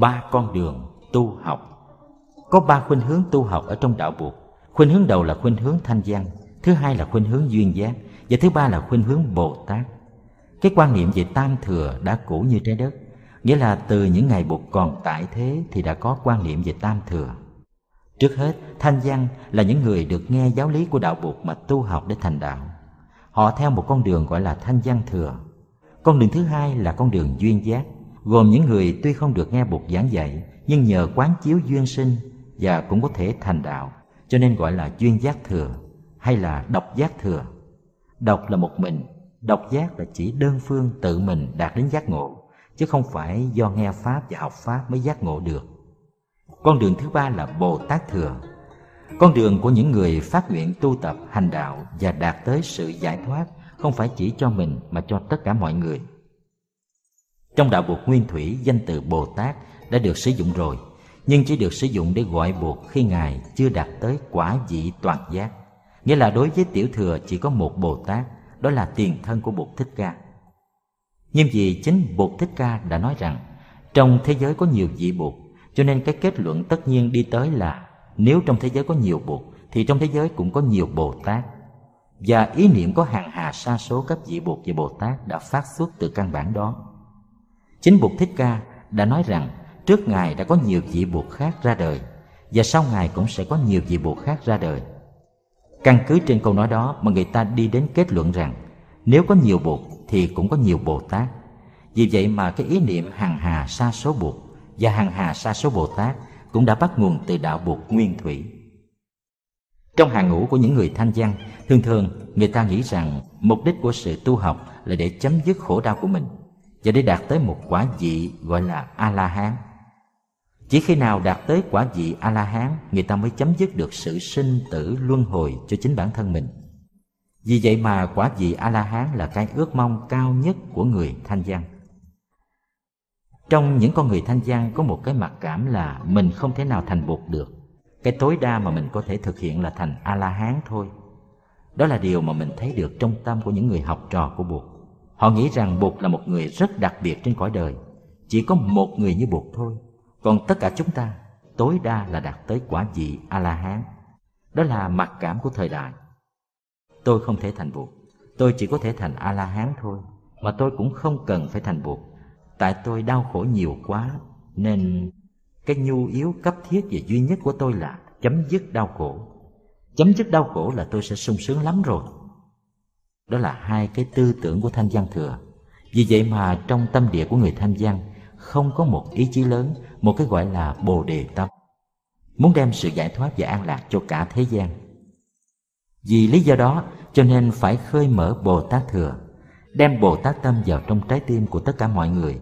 ba con đường tu học. Có ba khuynh hướng tu học ở trong đạo buộc. Khuynh hướng đầu là khuynh hướng thanh văn thứ hai là khuynh hướng duyên giác, và thứ ba là khuynh hướng bồ tát. Cái quan niệm về tam thừa đã cũ như trái đất, nghĩa là từ những ngày bụt còn tại thế thì đã có quan niệm về tam thừa. Trước hết, thanh văn là những người được nghe giáo lý của đạo buộc mà tu học để thành đạo. Họ theo một con đường gọi là thanh văn thừa. Con đường thứ hai là con đường duyên giác gồm những người tuy không được nghe Bụt giảng dạy, nhưng nhờ quán chiếu duyên sinh và cũng có thể thành đạo, cho nên gọi là duyên giác thừa hay là độc giác thừa. Độc là một mình, độc giác là chỉ đơn phương tự mình đạt đến giác ngộ, chứ không phải do nghe pháp và học pháp mới giác ngộ được. Con đường thứ ba là bồ tát thừa. Con đường của những người phát nguyện tu tập hành đạo và đạt tới sự giải thoát không phải chỉ cho mình mà cho tất cả mọi người trong đạo buộc nguyên thủy, danh từ bồ tát đã được sử dụng rồi, nhưng chỉ được sử dụng để gọi buộc khi ngài chưa đạt tới quả vị toàn giác. Nghĩa là đối với tiểu thừa chỉ có một bồ tát đó là tiền thân của bụt thích ca. Nhưng vì chính bụt thích ca đã nói rằng, trong thế giới có nhiều vị bụt, cho nên cái kết luận tất nhiên đi tới là nếu trong thế giới có nhiều bụt, thì trong thế giới cũng có nhiều bồ tát và ý niệm có hàng hà sa số các vị bụt và bồ tát đã phát xuất từ căn bản đó chính bụt thích ca đã nói rằng, trước ngài đã có nhiều vị bụt khác ra đời, và sau ngài cũng sẽ có nhiều vị bụt khác ra đời. Căn cứ trên câu nói đó mà người ta đi đến kết luận rằng, nếu có nhiều bụt thì cũng có nhiều bồ tát. Vì vậy mà cái ý niệm hàng hà sa số bụt và hàng hà sa số bồ tát cũng đã bắt nguồn từ đạo bụt nguyên thủy. Trong hàng ngũ của những người thanh văn, thường thường người ta nghĩ rằng mục đích của sự tu học là để chấm dứt khổ đau của mình và để đạt tới một quả vị gọi là a la hán chỉ khi nào đạt tới quả vị a la hán người ta mới chấm dứt được sự sinh tử luân hồi cho chính bản thân mình. Vì vậy mà quả vị a la hán là cái ước mong cao nhất của người thanh văn trong những con người thanh văn có một cái mặc cảm là mình không thể nào thành bụt được. Cái tối đa mà mình có thể thực hiện là thành a la hán thôi. Đó là điều mà mình thấy được trong tâm của những người học trò của bụt họ nghĩ rằng bụt là một người rất đặc biệt trên cõi đời. Chỉ có một người như bụt thôi. Còn tất cả chúng ta, tối đa là đạt tới quả vị a la hán đó là mặc cảm của thời đại. Tôi không thể thành bụt. Tôi chỉ có thể thành a la hán thôi. Mà tôi cũng không cần phải thành bụt. Tại tôi đau khổ nhiều quá, nên cái nhu yếu cấp thiết và duy nhất của tôi là chấm dứt đau khổ. Chấm dứt đau khổ là tôi sẽ sung sướng lắm rồi đó là hai cái tư tưởng của thanh văn thừa. Vì vậy mà trong tâm địa của người thanh văn không có một ý chí lớn, một cái gọi là bồ đề tâm. Muốn đem sự giải thoát và an lạc cho cả thế gian. Vì lý do đó, cho nên phải khơi mở bồ tát thừa, đem bồ tát tâm vào trong trái tim của tất cả mọi người.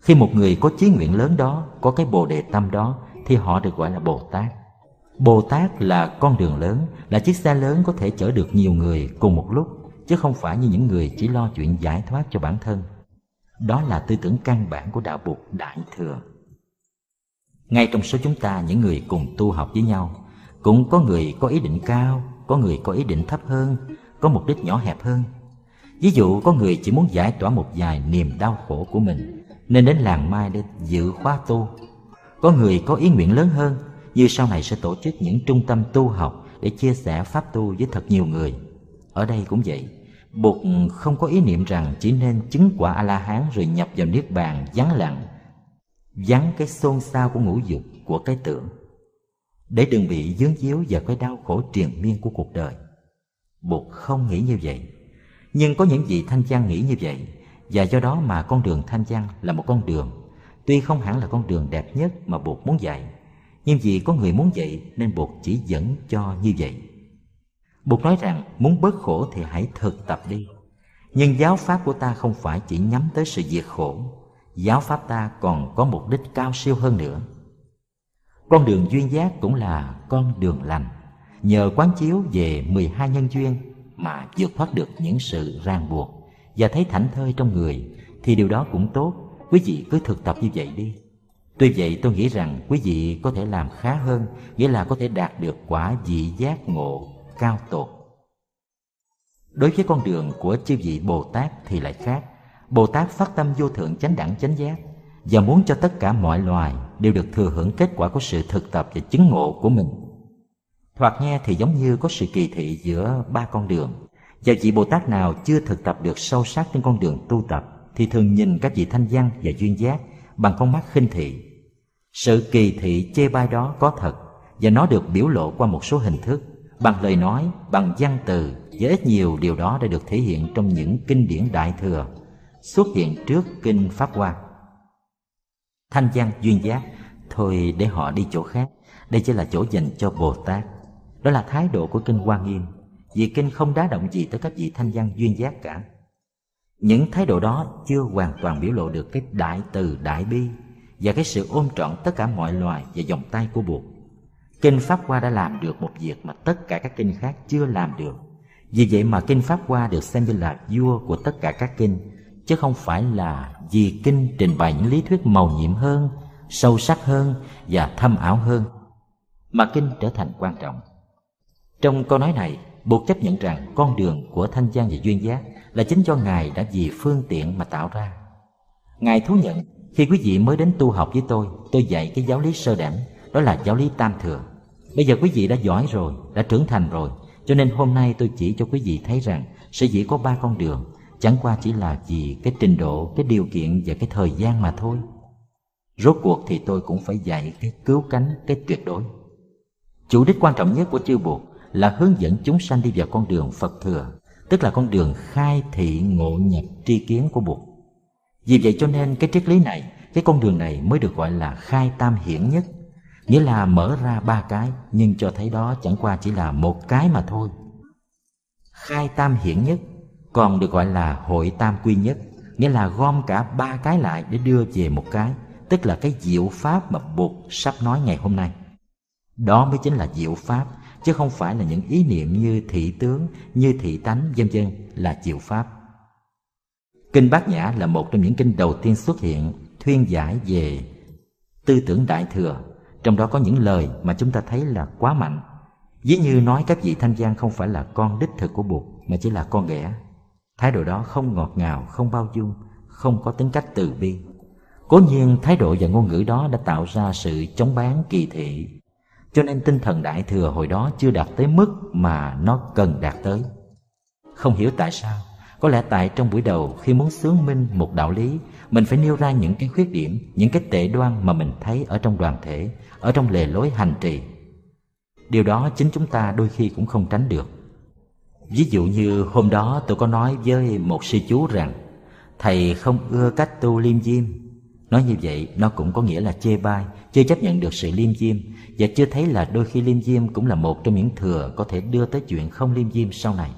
Khi một người có chí nguyện lớn đó, có cái bồ đề tâm đó, thì họ được gọi là bồ tát. Bồ tát là con đường lớn, là chiếc xe lớn có thể chở được nhiều người cùng một lúc chứ không phải như những người chỉ lo chuyện giải thoát cho bản thân đó là tư tưởng căn bản của đạo Bụt Đại Thừa. Ngay trong số chúng ta những người cùng tu học với nhau, cũng có người có ý định cao, có người có ý định thấp hơn, có mục đích nhỏ hẹp hơn. Ví dụ có người chỉ muốn giải tỏa một vài niềm đau khổ của mình, nên đến làng mai để dự khóa tu. Có người có ý nguyện lớn hơn, như sau này sẽ tổ chức những trung tâm tu học để chia sẻ pháp tu với thật nhiều người. Ở đây cũng vậy, Bụt không có ý niệm rằng chỉ nên chứng quả A-la-hán rồi nhập vào Niết Bàn vắng lặng, vắng cái xôn xao của ngũ dục, của cái tưởng, để đừng bị dướng díu vào cái đau khổ triền miên của cuộc đời. Bụt không nghĩ như vậy, nhưng có những vị thanh văn nghĩ như vậy, và do đó mà con đường thanh văn là một con đường, tuy không hẳn là con đường đẹp nhất mà Bụt muốn dạy, nhưng vì có người muốn dạy nên Bụt chỉ dẫn cho như vậy. Bụt nói rằng muốn bớt khổ thì hãy thực tập đi. Nhưng giáo pháp của ta không phải chỉ nhắm tới sự diệt khổ. Giáo pháp ta còn có mục đích cao siêu hơn nữa. Con đường duyên giác cũng là con đường lành. Nhờ quán chiếu về 12 nhân duyên mà vượt thoát được những sự ràng buộc và thấy thảnh thơi trong người thì điều đó cũng tốt. Quý vị cứ thực tập như vậy đi. Tuy vậy tôi nghĩ rằng quý vị có thể làm khá hơn, nghĩa là có thể đạt được quả vị giác ngộ cao tột đối với con đường của chư vị bồ tát thì lại khác bồ tát phát tâm vô thượng chánh đẳng chánh giác và muốn cho tất cả mọi loài đều được thừa hưởng kết quả của sự thực tập và chứng ngộ của mình. Thoạt nghe thì giống như có sự kỳ thị giữa ba con đường, và vị Bồ Tát nào chưa thực tập được sâu sắc trên con đường tu tập thì thường nhìn các vị thanh văn và duyên giác bằng con mắt khinh thị. Sự kỳ thị chê bai đó có thật và nó được biểu lộ qua một số hình thức bằng lời nói, bằng văn từ và ít nhiều điều đó đã được thể hiện trong những kinh điển đại thừa xuất hiện trước kinh Pháp Hoa. Thanh văn duyên giác thôi để họ đi chỗ khác, đây chỉ là chỗ dành cho Bồ Tát. Đó là thái độ của kinh Hoa Nghiêm, vì kinh không đá động gì tới các vị thanh văn duyên giác cả. Những thái độ đó chưa hoàn toàn biểu lộ được cái đại từ đại bi và cái sự ôm trọn tất cả mọi loài và vòng tay của buộc Kinh Pháp Hoa đã làm được một việc mà tất cả các kinh khác chưa làm được. Vì vậy mà kinh Pháp Hoa được xem như là vua của tất cả các kinh, chứ không phải là vì kinh trình bày những lý thuyết màu nhiệm hơn, sâu sắc hơn và thâm ảo hơn, mà kinh trở thành quan trọng. Trong câu nói này, buộc chấp nhận rằng con đường của thanh văn và duyên giác là chính do Ngài đã vì phương tiện mà tạo ra. Ngài thú nhận khi quý vị mới đến tu học với tôi, tôi dạy cái giáo lý sơ đẳng, đó là giáo lý tam thừa. Bây giờ quý vị đã giỏi rồi, đã trưởng thành rồi, cho nên hôm nay tôi chỉ cho quý vị thấy rằng sẽ chỉ có ba con đường, chẳng qua chỉ là vì cái trình độ, cái điều kiện và cái thời gian mà thôi. Rốt cuộc thì tôi cũng phải dạy cái cứu cánh, cái tuyệt đối. Chủ đích quan trọng nhất của chư buộc là hướng dẫn chúng sanh đi vào con đường Phật thừa, tức là con đường khai thị ngộ nhập tri kiến của Bụt. Vì vậy cho nên cái triết lý này, cái con đường này mới được gọi là khai tam hiển nhất, nghĩa là mở ra ba cái nhưng cho thấy đó chẳng qua chỉ là một cái mà thôi. Khai tam hiển nhất còn được gọi là hội tam quy nhất, nghĩa là gom cả ba cái lại để đưa về một cái, tức là cái diệu pháp mà Bụt sắp nói ngày hôm nay. Đó mới chính là diệu pháp, chứ không phải là những ý niệm như thị tướng, như thị tánh, vân vân là diệu pháp. Kinh Bát Nhã là một trong những kinh đầu tiên xuất hiện thuyên giải về tư tưởng đại thừa, trong đó có những lời mà chúng ta thấy là quá mạnh. Ví như nói các vị thanh gian không phải là con đích thực của Bụt mà chỉ là con ghẻ. Thái độ đó không ngọt ngào, không bao dung, không có tính cách từ bi. Cố nhiên thái độ và ngôn ngữ đó đã tạo ra sự chống bán kỳ thị. Cho nên tinh thần đại thừa hồi đó chưa đạt tới mức mà nó cần đạt tới. Không hiểu tại sao có lẽ tại trong buổi đầu khi muốn xướng minh một đạo lý, mình phải nêu ra những cái khuyết điểm, những cái tệ đoan mà mình thấy ở trong đoàn thể, ở trong lề lối hành trì. Điều đó chính chúng ta đôi khi cũng không tránh được. Ví dụ như hôm đó tôi có nói với một sư chú rằng Thầy không ưa cách tu liêm diêm Nói như vậy nó cũng có nghĩa là chê bai Chưa chấp nhận được sự liêm diêm Và chưa thấy là đôi khi liêm diêm cũng là một trong những thừa Có thể đưa tới chuyện không liêm diêm sau này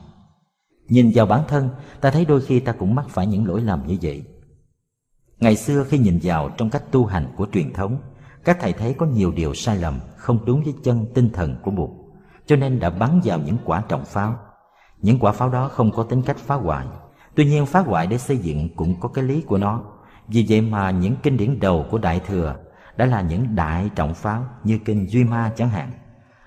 Nhìn vào bản thân, ta thấy đôi khi ta cũng mắc phải những lỗi lầm như vậy. Ngày xưa khi nhìn vào trong cách tu hành của truyền thống, các thầy thấy có nhiều điều sai lầm, không đúng với chân tinh thần của Bụt, cho nên đã bắn vào những quả trọng pháo. Những quả pháo đó không có tính cách phá hoại, tuy nhiên phá hoại để xây dựng cũng có cái lý của nó. Vì vậy mà những kinh điển đầu của Đại Thừa đã là những đại trọng pháo như kinh Duy Ma chẳng hạn.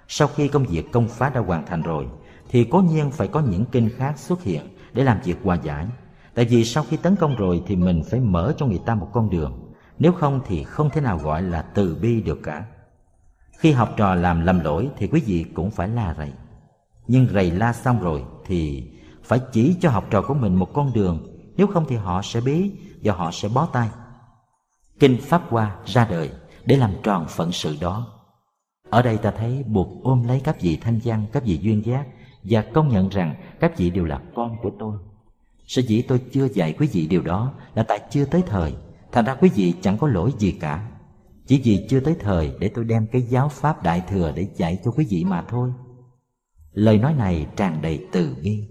Sau khi công việc công phá đã hoàn thành rồi, thì cố nhiên phải có những kinh khác xuất hiện để làm việc hòa giải. Tại vì sau khi tấn công rồi thì mình phải mở cho người ta một con đường, nếu không thì không thể nào gọi là từ bi được cả. Khi học trò làm lầm lỗi thì quý vị cũng phải la rầy. Nhưng rầy la xong rồi thì phải chỉ cho học trò của mình một con đường, nếu không thì họ sẽ bí và họ sẽ bó tay. Kinh Pháp Hoa ra đời để làm tròn phận sự đó. Ở đây ta thấy buộc ôm lấy các vị thanh văn, các vị duyên giác và công nhận rằng các vị đều là con của tôi. Sở dĩ tôi chưa dạy quý vị điều đó là tại chưa tới thời, thành ra quý vị chẳng có lỗi gì cả. Chỉ vì chưa tới thời để tôi đem cái giáo pháp đại thừa để dạy cho quý vị mà thôi. Lời nói này tràn đầy từ bi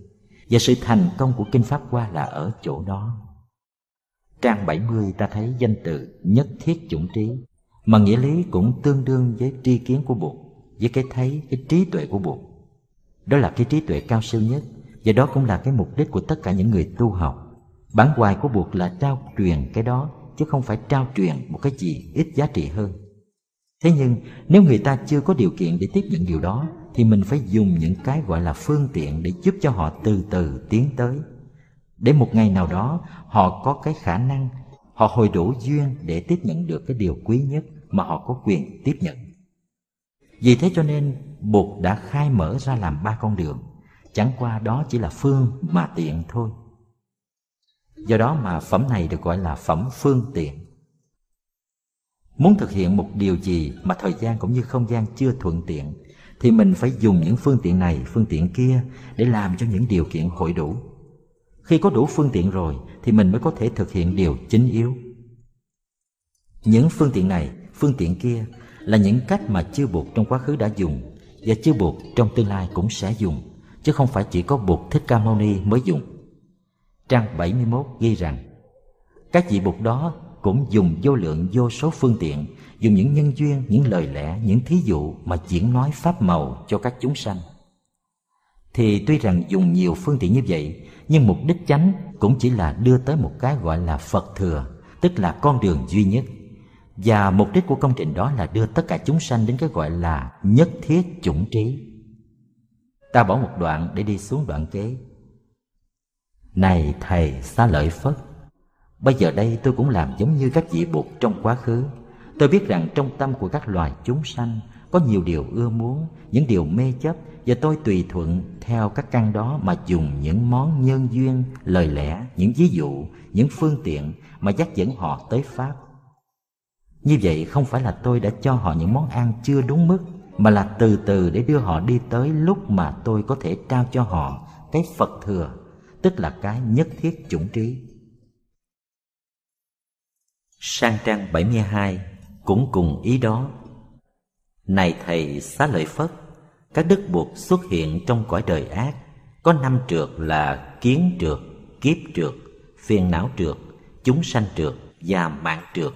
và sự thành công của Kinh Pháp Hoa là ở chỗ đó. Trang 70 ta thấy danh từ nhất thiết chủng trí mà nghĩa lý cũng tương đương với tri kiến của Bụt, với cái thấy, cái trí tuệ của Bụt. Đó là cái trí tuệ cao siêu nhất và đó cũng là cái mục đích của tất cả những người tu học. Bản hoài của buộc là trao truyền cái đó, Chứ không phải trao truyền một cái gì ít giá trị hơn. Thế nhưng, nếu người ta chưa có điều kiện để tiếp nhận điều đó, Thì mình phải dùng những cái gọi là phương tiện Để giúp cho họ từ từ tiến tới. Để một ngày nào đó, họ có cái khả năng, họ hồi đủ duyên để tiếp nhận được cái điều quý nhất mà họ có quyền tiếp nhận. Vì thế cho nên bụt đã khai mở ra làm ba con đường chẳng qua đó chỉ là phương mà tiện thôi. Do đó mà phẩm này được gọi là phẩm phương tiện. Muốn thực hiện một điều gì mà thời gian cũng như không gian chưa thuận tiện thì mình phải dùng những phương tiện này phương tiện kia để làm cho những điều kiện hội đủ. Khi có đủ phương tiện rồi thì mình mới có thể thực hiện điều chính yếu. Những phương tiện này phương tiện kia là những cách mà chư buộc trong quá khứ đã dùng và chư buộc trong tương lai cũng sẽ dùng, chứ không phải chỉ có Bụt Thích Ca Mâu Ni mới dùng. Trang 71 ghi rằng, các vị Bụt đó cũng dùng vô lượng vô số phương tiện, dùng những nhân duyên, những lời lẽ, những thí dụ mà diễn nói pháp màu cho các chúng sanh. Thì tuy rằng dùng nhiều phương tiện như vậy, nhưng mục đích chánh cũng chỉ là đưa tới một cái gọi là Phật thừa, tức là con đường duy nhất và mục đích của công trình đó là đưa tất cả chúng sanh đến cái gọi là nhất thiết chủng trí ta bỏ một đoạn để đi xuống đoạn kế. Này thầy xá lợi phất, bây giờ đây tôi cũng làm giống như các vị bụt trong quá khứ. Tôi biết rằng trong tâm của các loài chúng sanh có nhiều điều ưa muốn, những điều mê chấp, và tôi tùy thuận theo các căn đó mà dùng những món nhân duyên, lời lẽ, những ví dụ, những phương tiện mà dắt dẫn họ tới pháp. Như vậy không phải là tôi đã cho họ những món ăn chưa đúng mức. Mà là từ từ để đưa họ đi tới lúc mà tôi có thể trao cho họ cái Phật thừa Tức là cái nhất thiết chủng trí. Sang trang 72 cũng cùng ý đó. Này Thầy Xá Lợi Phất Các đức buộc xuất hiện trong cõi đời ác Có năm trượt là kiến trượt, kiếp trượt, phiền não trượt, chúng sanh trượt và mạng trượt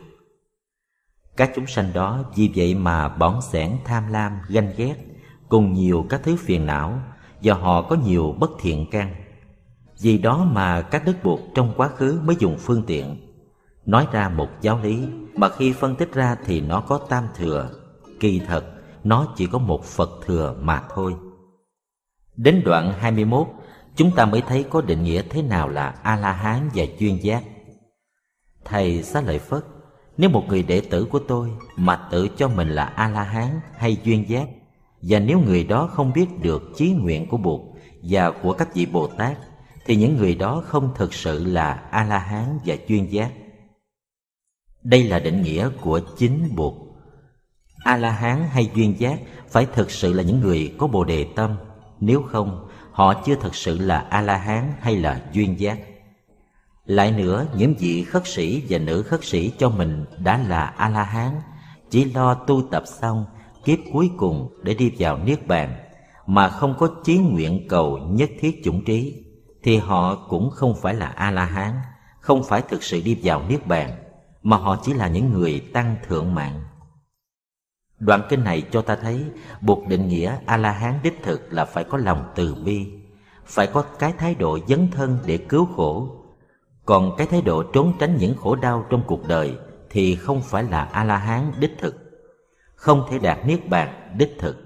các chúng sanh đó vì vậy mà bỏng sẻn tham lam, ganh ghét, cùng nhiều các thứ phiền não, do họ có nhiều bất thiện căn. Vì đó mà các đức buộc trong quá khứ mới dùng phương tiện. Nói ra một giáo lý, mà khi phân tích ra thì nó có tam thừa, kỳ thật nó chỉ có một Phật thừa mà thôi. Đến đoạn 21, chúng ta mới thấy có định nghĩa thế nào là A-la-hán và chuyên giác. Thầy Xá Lợi Phất nếu một người đệ tử của tôi mà tự cho mình là A-la-hán hay duyên giác và nếu người đó không biết được chí nguyện của Bụt và của các vị Bồ Tát thì những người đó không thực sự là A-la-hán và chuyên giác. Đây là định nghĩa của chính Bụt. A-la-hán hay duyên giác phải thực sự là những người có Bồ đề tâm, nếu không họ chưa thực sự là A-la-hán hay là duyên giác. Lại nữa, những vị khất sĩ và nữ khất sĩ cho mình đã là A-la-hán, chỉ lo tu tập xong kiếp cuối cùng để đi vào Niết Bàn, mà không có chí nguyện cầu nhất thiết chủng trí, thì họ cũng không phải là A-la-hán, không phải thực sự đi vào Niết Bàn, mà họ chỉ là những người tăng thượng mạng. Đoạn kinh này cho ta thấy buộc định nghĩa A-la-hán đích thực là phải có lòng từ bi, phải có cái thái độ dấn thân để cứu khổ còn cái thái độ trốn tránh những khổ đau trong cuộc đời thì không phải là a la hán đích thực. Không thể đạt niết bàn đích thực.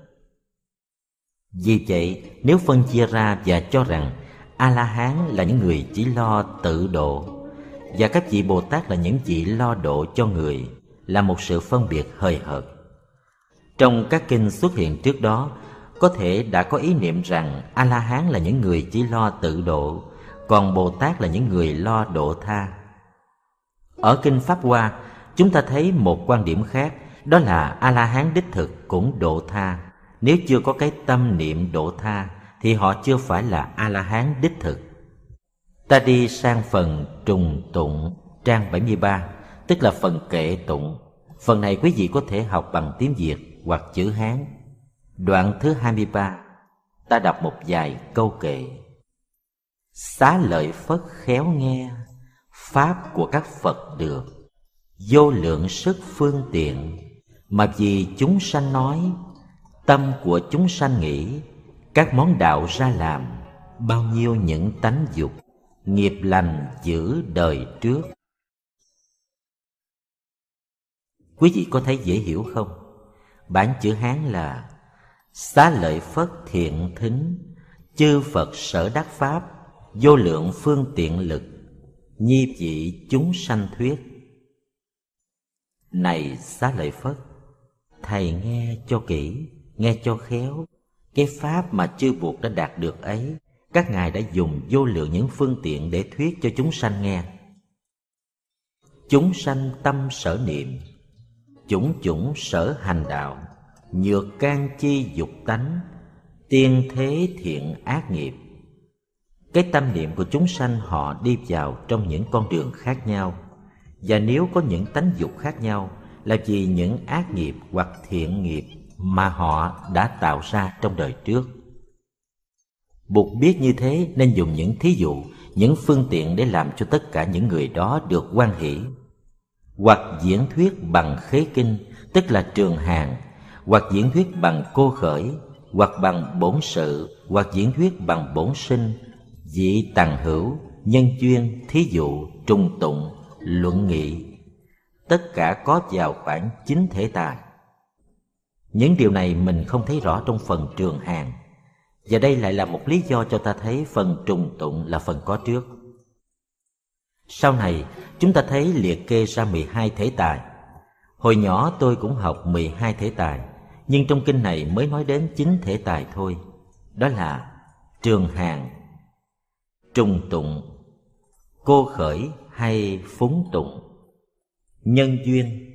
Vì vậy, nếu phân chia ra và cho rằng a la hán là những người chỉ lo tự độ, và các vị bồ tát là những vị lo độ cho người, là một sự phân biệt hời hợt. Trong các kinh xuất hiện trước đó, có thể đã có ý niệm rằng a la hán là những người chỉ lo tự độ còn Bồ Tát là những người lo độ tha. Ở Kinh Pháp Hoa, chúng ta thấy một quan điểm khác, đó là A-la-hán đích thực cũng độ tha. Nếu chưa có cái tâm niệm độ tha, thì họ chưa phải là A-la-hán đích thực. Ta đi sang phần trùng tụng trang 73, tức là phần kệ tụng. Phần này quý vị có thể học bằng tiếng Việt hoặc chữ Hán. Đoạn thứ 23, ta đọc một vài câu kệ. Xá lợi Phất khéo nghe, Pháp của các Phật được Vô lượng sức phương tiện, Mà vì chúng sanh nói, Tâm của chúng sanh nghĩ, Các món đạo ra làm, Bao nhiêu những tánh dục, Nghiệp lành giữ đời trước Quý vị có thấy dễ hiểu không? Bản chữ Hán là, Xá lợi Phất thiện thính, Chư Phật sở đắc Pháp vô lượng phương tiện lực, nhi vị chúng sanh thuyết. Này xá lợi phất, thầy nghe cho kỹ, nghe cho khéo. Cái pháp mà chư buộc đã đạt được ấy, các ngài đã dùng vô lượng những phương tiện để thuyết cho chúng sanh nghe. Chúng sanh tâm sở niệm chủng chủng sở hành đạo, nhược can chi dục tánh, tiên thế thiện ác nghiệp cái tâm niệm của chúng sanh họ đi vào trong những con đường khác nhau. Và nếu có những tánh dục khác nhau, là vì những ác nghiệp hoặc thiện nghiệp mà họ đã tạo ra trong đời trước. Buộc biết như thế nên dùng những thí dụ, những phương tiện để làm cho tất cả những người đó được quan hỷ. Hoặc diễn thuyết bằng khế kinh, tức là trường hàng hoặc diễn thuyết bằng cô khởi, hoặc bằng bổn sự, hoặc diễn thuyết bằng bổn sinh dị tàng hữu, nhân duyên thí dụ, trùng tụng, luận nghị. Tất cả có vào khoảng chín thể tài. Những điều này mình không thấy rõ trong phần trường hàng và đây lại là một lý do cho ta thấy phần trùng tụng là phần có trước. Sau này, chúng ta thấy liệt kê ra 12 thể tài. Hồi nhỏ tôi cũng học 12 thể tài, nhưng trong kinh này mới nói đến chín thể tài thôi. Đó là trường hàng trùng tụng, cô khởi hay phúng tụng. Nhân duyên,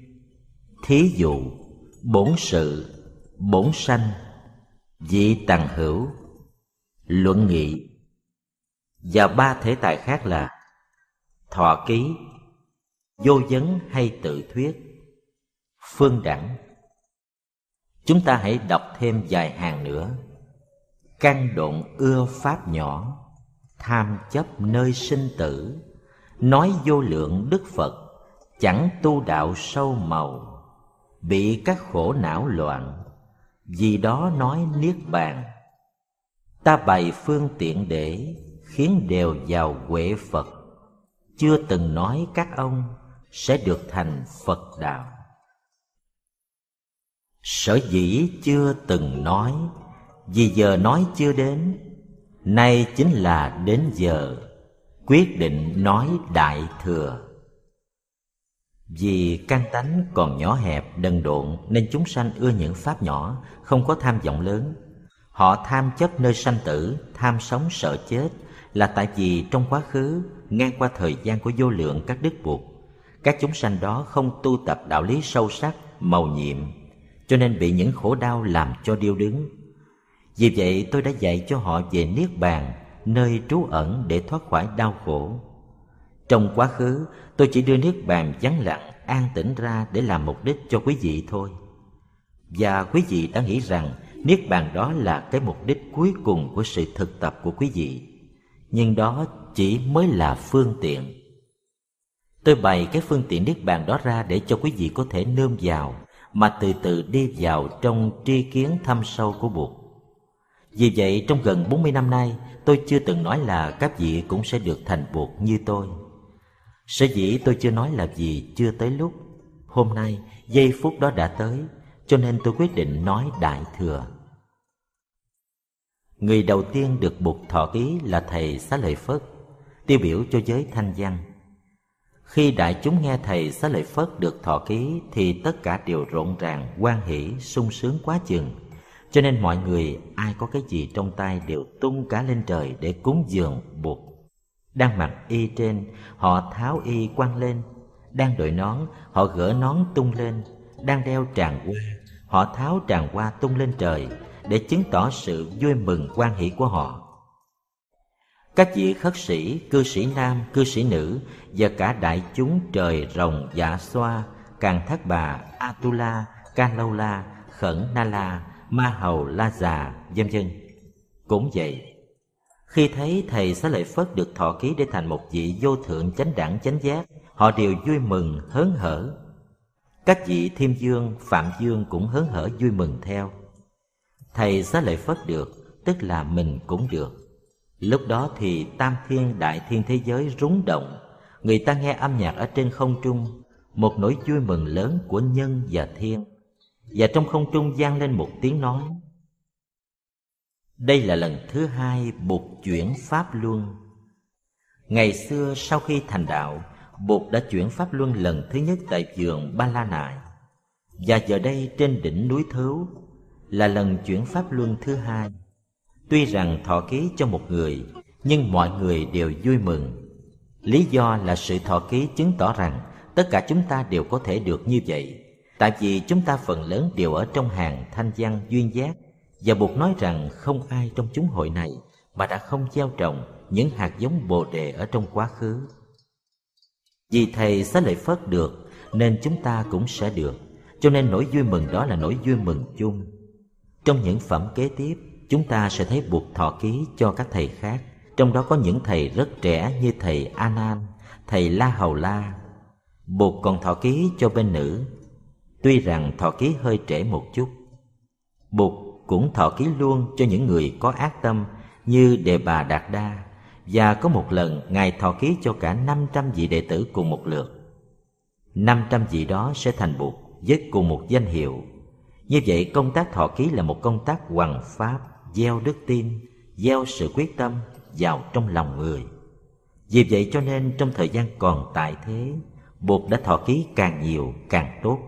thí dụ, bổn sự, bổn sanh dị tằng hữu. Luận nghị, và ba thể tài khác là thọ ký, vô vấn hay tự thuyết. Phương đẳng, chúng ta hãy đọc thêm vài hàng nữa. Căn độn ưa pháp nhỏ tham chấp nơi sinh tử. Nói vô lượng đức phật, chẳng tu đạo sâu màu, bị các khổ não loạn. Vì đó nói niết bàn. Ta bày phương tiện để khiến đều vào huệ phật. Chưa từng nói các ông sẽ được thành phật đạo. Sở dĩ chưa từng nói, vì giờ nói chưa đến nay chính là đến giờ. Quyết định nói đại thừa. Vì căn tánh còn nhỏ hẹp, đần độn, nên chúng sanh ưa những pháp nhỏ, không có tham vọng lớn. Họ tham chấp nơi sanh tử, tham sống sợ chết, là tại vì trong quá khứ, ngang qua thời gian của vô lượng các đức buộc, các chúng sanh đó không tu tập đạo lý sâu sắc, màu nhiệm, cho nên bị những khổ đau làm cho điêu đứng vì vậy tôi đã dạy cho họ về niết bàn, nơi trú ẩn để thoát khỏi đau khổ. Trong quá khứ, tôi chỉ đưa niết bàn vắng lặng, an tĩnh ra để làm mục đích cho quý vị thôi. Và quý vị đã nghĩ rằng niết bàn đó là cái mục đích cuối cùng của sự thực tập của quý vị. Nhưng đó chỉ mới là phương tiện. Tôi bày cái phương tiện niết bàn đó ra để cho quý vị có thể nương vào, mà từ từ đi vào trong tri kiến thâm sâu của buộc. Vì vậy trong gần 40 năm nay tôi chưa từng nói là các vị cũng sẽ được thành Bụt như tôi. Sở dĩ tôi chưa nói là vì chưa tới lúc. Hôm nay giây phút đó đã tới Cho nên tôi quyết định nói Đại Thừa. Người đầu tiên được buộc thọ ký là Thầy Xá Lợi Phất Tiêu biểu cho giới thanh văn. Khi đại chúng nghe Thầy Xá Lợi Phất được thọ ký Thì tất cả đều rộn ràng, quan hỷ, sung sướng quá chừng. Cho nên mọi người, ai có cái gì trong tay đều tung cả lên trời để cúng dường, buộc. Đang mặc y trên, họ tháo y quăng lên. Đang đội nón, họ gỡ nón tung lên. Đang đeo tràng hoa, họ tháo tràng hoa tung lên trời để chứng tỏ sự vui mừng quan hỷ của họ. Các vị khất sĩ, cư sĩ nam, cư sĩ nữ và cả đại chúng trời rồng dạ xoa, càng thác bà, atula ca lâu la khẩn na la ma hầu la già vân vân cũng vậy khi thấy thầy Xá Lợi Phất được thọ ký để thành một vị vô thượng chánh đẳng chánh giác, họ đều vui mừng, hớn hở. Các vị Thiêm Dương, Phạm Dương cũng hớn hở vui mừng theo. Thầy Xá Lợi Phất được, tức là mình cũng được. Lúc đó thì tam thiên đại thiên thế giới rúng động, người ta nghe âm nhạc ở trên không trung, một nỗi vui mừng lớn của nhân và thiên. Và trong không trung vang lên một tiếng nói. Đây là lần thứ hai Bụt chuyển Pháp Luân. Ngày xưa sau khi thành đạo, Bụt đã chuyển Pháp Luân lần thứ nhất tại vườn Ba La Nại. Và giờ đây trên đỉnh núi Thứu là lần chuyển Pháp Luân thứ hai. Tuy rằng thọ ký cho một người, Nhưng mọi người đều vui mừng. Lý do là sự thọ ký chứng tỏ rằng Tất cả chúng ta đều có thể được như vậy. Tại vì chúng ta phần lớn đều ở trong hàng thanh văn duyên giác Và buộc nói rằng không ai trong chúng hội này Mà đã không gieo trồng những hạt giống bồ đề ở trong quá khứ. Vì Thầy xá lợi Phất được Nên chúng ta cũng sẽ được. Cho nên nỗi vui mừng đó là nỗi vui mừng chung. Trong những phẩm kế tiếp Chúng ta sẽ thấy buộc thọ ký cho các thầy khác. Trong đó có những thầy rất trẻ như thầy A Nan, thầy La Hầu La. Buộc còn thọ ký cho bên nữ Tuy rằng thọ ký hơi trễ một chút Bụt cũng thọ ký luôn cho những người có ác tâm như Đề Bà Đạt Đa Và có một lần Ngài thọ ký cho cả 500 vị đệ tử cùng một lượt. 500 vị đó sẽ thành Bụt với cùng một danh hiệu. Như vậy công tác thọ ký là một công tác hoằng pháp Gieo đức tin, gieo sự quyết tâm vào trong lòng người. Vì vậy cho nên trong thời gian còn tại thế Bụt đã thọ ký càng nhiều càng tốt.